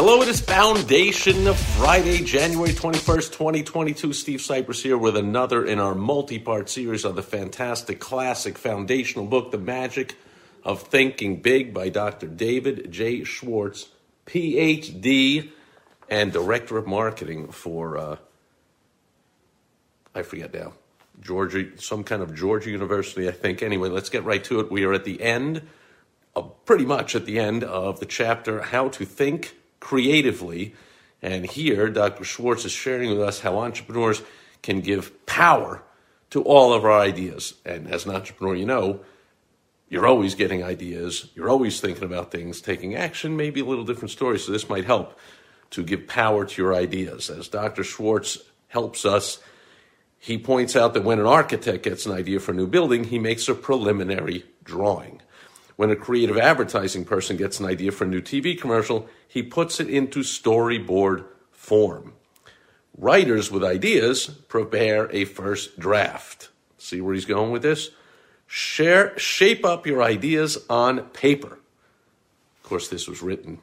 Hello, it is Foundation Friday, January 21st, 2022. Steve Sipress here with another in our multi part series on the fantastic classic foundational book, The Magic of Thinking Big by Dr. David J. Schwartz, PhD and Director of Marketing for, uh, I forget now, Georgia, some kind of Georgia University, I think. Anyway, let's get right to it. We are at the end, uh, pretty much at the end of the chapter, How to Think creatively. And here, Dr. Schwartz is sharing with us how entrepreneurs can give power to all of our ideas. And as an entrepreneur, you know, you're always getting ideas, you're always thinking about things, taking action, maybe a little different story. So this might help to give power to your ideas. As Dr. Schwartz helps us, he points out that when an architect gets an idea for a new building, he makes a preliminary drawing. When a creative advertising person gets an idea for a new TV commercial, he puts it into storyboard form. Writers with ideas prepare a first draft. See where he's going with this? Share, shape up your ideas on paper. Of course, this was written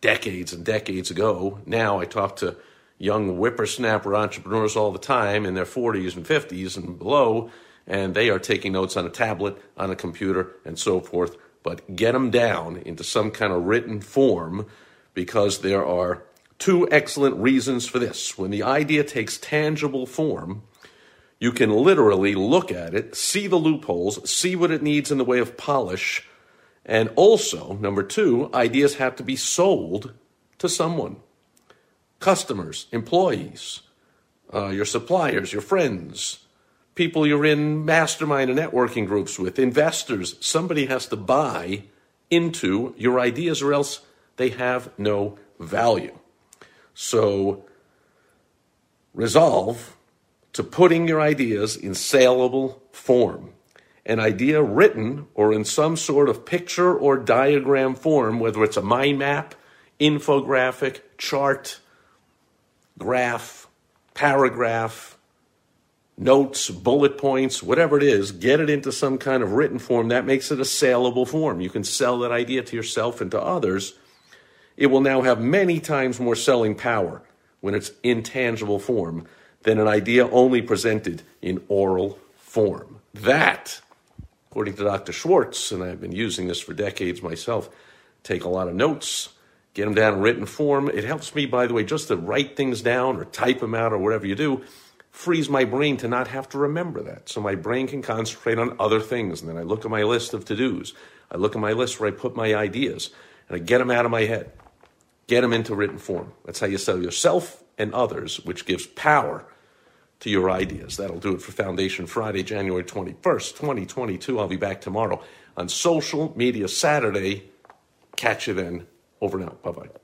decades and decades ago. Now I talk to young whippersnapper entrepreneurs all the time in their 40s and 50s and below, and they are taking notes on a tablet, on a computer, and so forth. But get them down into some kind of written form because there are two excellent reasons for this. When the idea takes tangible form, you can literally look at it, see the loopholes, see what it needs in the way of polish, and also, number two, ideas have to be sold to someone customers, employees, uh, your suppliers, your friends, people you're in mastermind and networking groups with, investors. Somebody has to buy into your ideas, or else they have no value. So, resolve to putting your ideas in saleable form. An idea written or in some sort of picture or diagram form, whether it's a mind map, infographic, chart, graph, paragraph, notes, bullet points, whatever it is, get it into some kind of written form. That makes it a saleable form. You can sell that idea to yourself and to others. It will now have many times more selling power when it's in tangible form than an idea only presented in oral form. That, according to Dr. Schwartz, and I've been using this for decades myself, take a lot of notes, get them down in written form. It helps me, by the way, just to write things down or type them out or whatever you do frees my brain to not have to remember that. So my brain can concentrate on other things. And then I look at my list of to dos. I look at my list where I put my ideas and I get them out of my head, get them into written form. That's how you sell yourself and others, which gives power to your ideas. That'll do it for Foundation Friday, January 21st, 2022. I'll be back tomorrow on Social Media Saturday. Catch you then. Over now. Bye bye.